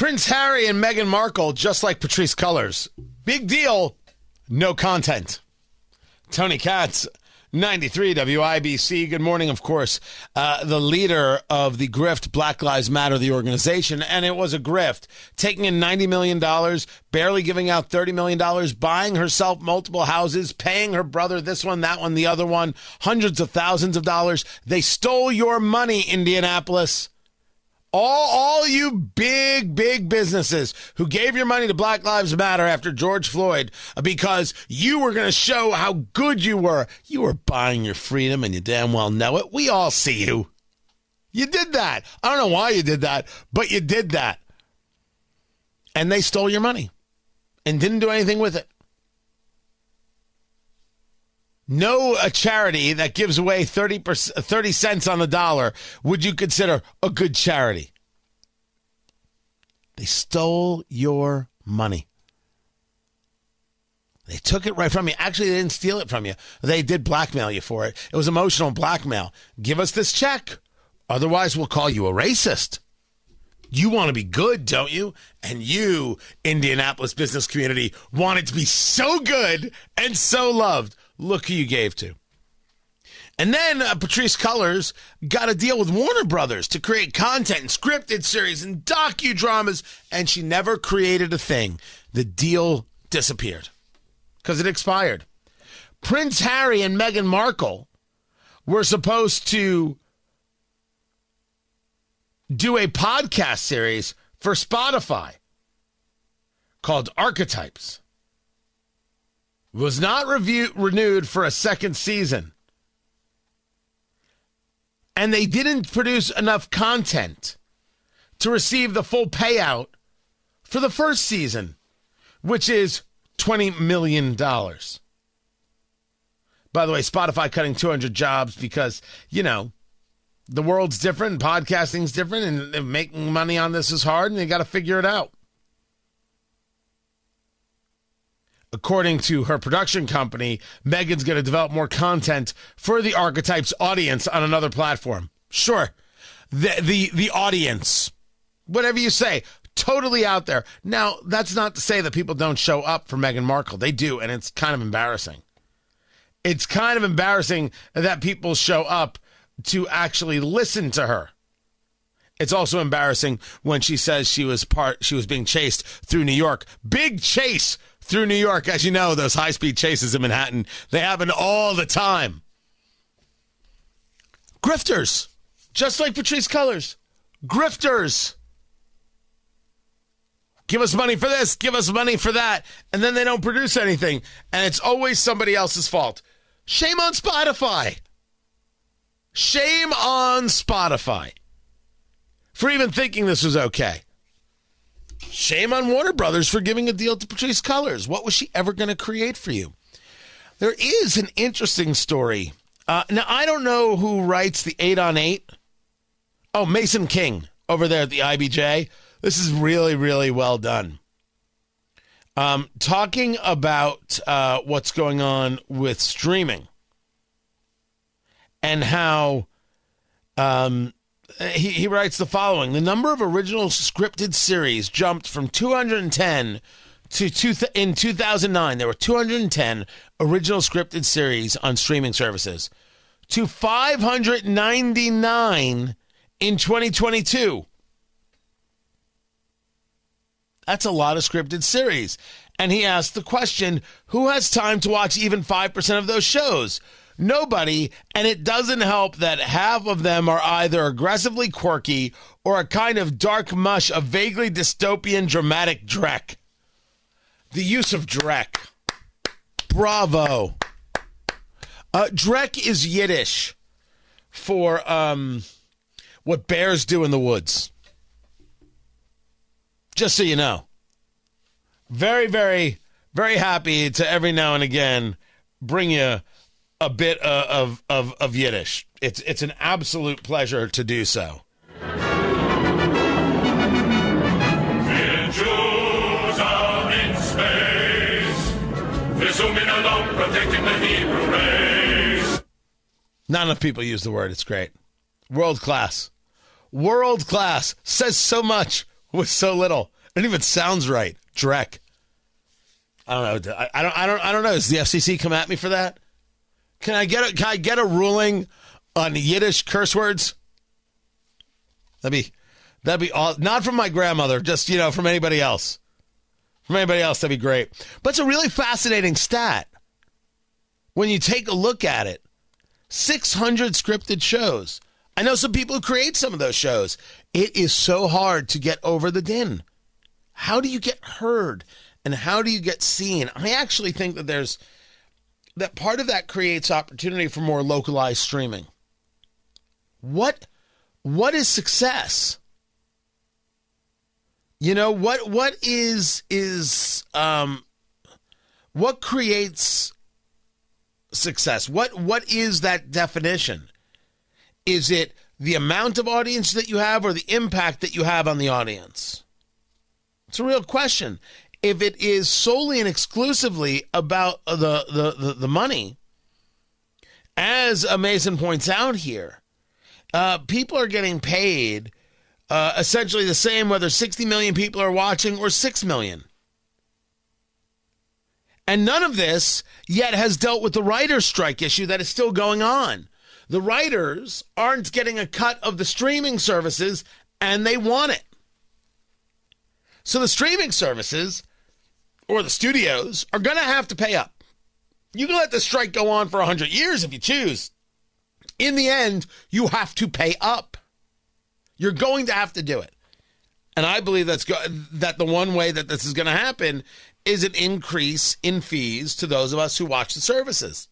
Prince Harry and Meghan Markle, just like Patrisse Cullors. Big deal, no content. Tony Katz, 93 WIBC. Good morning, of course. Uh, the leader of the grift Black Lives Matter, the organization, and it was a grift. Taking in $90 million, barely giving out $30 million, buying herself multiple houses, paying her brother this one, that one, the other one, hundreds of thousands of dollars. They stole your money, Indianapolis. All, all you big, big businesses who gave your money to Black Lives Matter after George Floyd because you were going to show how good you were. You were buying your freedom and you damn well know it. We all see you. You did that. I don't know why you did that, but you did that. And they stole your money and didn't do anything with it. No a charity that gives away 30, 30 cents on the dollar would you consider a good charity. They stole your money. They took it right from you. Actually, they didn't steal it from you. They did blackmail you for it. It was emotional blackmail. Give us this check. Otherwise, we'll call you a racist. You want to be good, don't you? And you, Indianapolis business community, want it to be so good and so loved. Look who you gave to. And then uh, Patrisse Cullors got a deal with Warner Brothers to create content and scripted series and docudramas, and she never created a thing. The deal disappeared because it expired. Prince Harry and Meghan Markle were supposed to do a podcast series for Spotify called Archetypes was not review- renewed for a second season. And they didn't produce enough content to receive the full payout for the first season, which is $20 million. By the way, Spotify cutting 200 jobs because, you know, the world's different, podcasting's different, and making money on this is hard, and they got to figure it out. According to her production company, Meghan's going to develop more content for the archetypes audience on another platform. Sure. The the the audience. Whatever you say, totally out there. Now, that's not to say that people don't show up for Meghan Markle. They do, and it's kind of embarrassing. It's kind of embarrassing that people show up to actually listen to her. It's also embarrassing when she says she was part she was being chased through New York. Big chase through New York. As you know, those high speed chases in Manhattan, they happen all the time. Grifters, just like Patrisse Cullors. Grifters. Give us money for this, give us money for that. And then they don't produce anything. And it's always somebody else's fault. Shame on Spotify. Shame on Spotify for even thinking this was okay. Shame on Warner Brothers for giving a deal to Patrisse Cullors. What was she ever going to create for you? There is an interesting story. Uh, now, I don't know who writes the 8 on 8. Oh, Mason King over there at the IBJ. This is really, really well done. Um, talking about uh, what's going on with streaming and how um, Uh, he, he writes the following The number of original scripted series jumped from 210 to two th- in 2009. There were 210 original scripted series on streaming services to 599 in 2022. That's a lot of scripted series. And he asked the question who has time to watch even 5% of those shows? Nobody. And it doesn't help that half of them are either aggressively quirky or a kind of dark mush of vaguely dystopian dramatic dreck. The use of dreck. Bravo. Uh, dreck is Yiddish for um, what bears do in the woods. Just so you know. Very, very, very happy to every now and again bring you a bit uh, of, of, of Yiddish. It's, it's an absolute pleasure to do so. Not enough people use the word. It's great. World class. World class says so much. with so little. It even sounds right. Drek. I don't know. I, I, don't. I don't. I don't know. Does the FCC come at me for that? Can I get a Can I get a ruling on Yiddish curse words? That'd be that'd be all. Not from my grandmother. Just you know, from anybody else. From anybody else, that'd be great. But it's a really fascinating stat when you take a look at it. Six hundred scripted shows. I know some people who create some of those shows. It is so hard to get over the din. How do you get heard and how do you get seen? I actually think that there's that part of that creates opportunity for more localized streaming. What what is success? You know, what what is is um what creates success? What what is that definition? Is it the amount of audience that you have or the impact that you have on the audience? It's a real question. If it is solely and exclusively about the, the, the, the money, as Mason points out here, uh, people are getting paid uh, essentially the same whether 60 million people are watching or 6 million. And none of this yet has dealt with the writer's strike issue that is still going on. The writers aren't getting a cut of the streaming services and they want it. So the streaming services or the studios are going to have to pay up. You can let the strike go on for 100 years if you choose. In the end, you have to pay up. You're going to have to do it. And I believe that's go- that the one way that this is going to happen is an increase in fees to those of us who watch the services.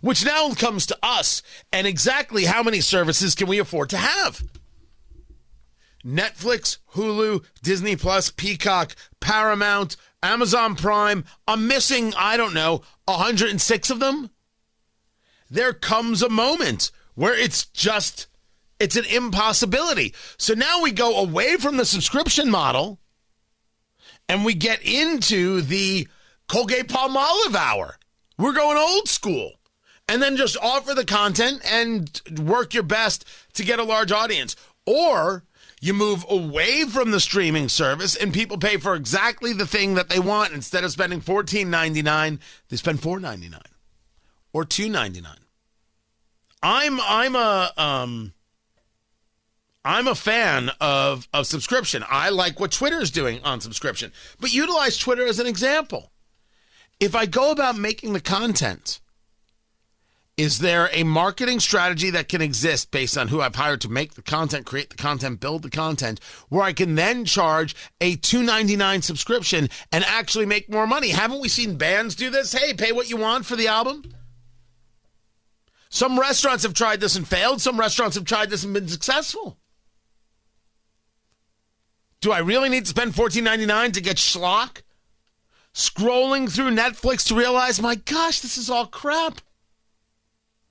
Which now comes to us and exactly how many services can we afford to have? Netflix, Hulu, Disney Plus, Peacock, Paramount, Amazon Prime. I'm missing, I don't know, 106 of them. There comes a moment where it's just it's an impossibility. So now we go away from the subscription model and we get into the Colgate Palmolive hour. We're going old school. And then just offer the content and work your best to get a large audience. Or you move away from the streaming service and people pay for exactly the thing that they want. Instead of spending $14.99, they spend $4.99 or $2.99. I'm I'm a um I'm a fan of of subscription. I like what Twitter is doing on subscription. But utilize Twitter as an example. If I go about making the content is there a marketing strategy that can exist based on who I've hired to make the content, create the content, build the content, where I can then charge a $2.99 subscription and actually make more money? Haven't we seen bands do this? Hey, pay what you want for the album. Some restaurants have tried this and failed. Some restaurants have tried this and been successful. Do I really need to spend $14.99 to get schlock? Scrolling through Netflix to realize, my gosh, this is all crap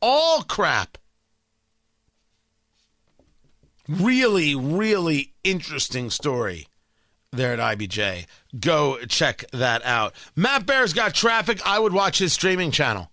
all crap. Really, really interesting story there at IBJ. Go check that out. Matt Bear's got traffic. I would watch his streaming channel.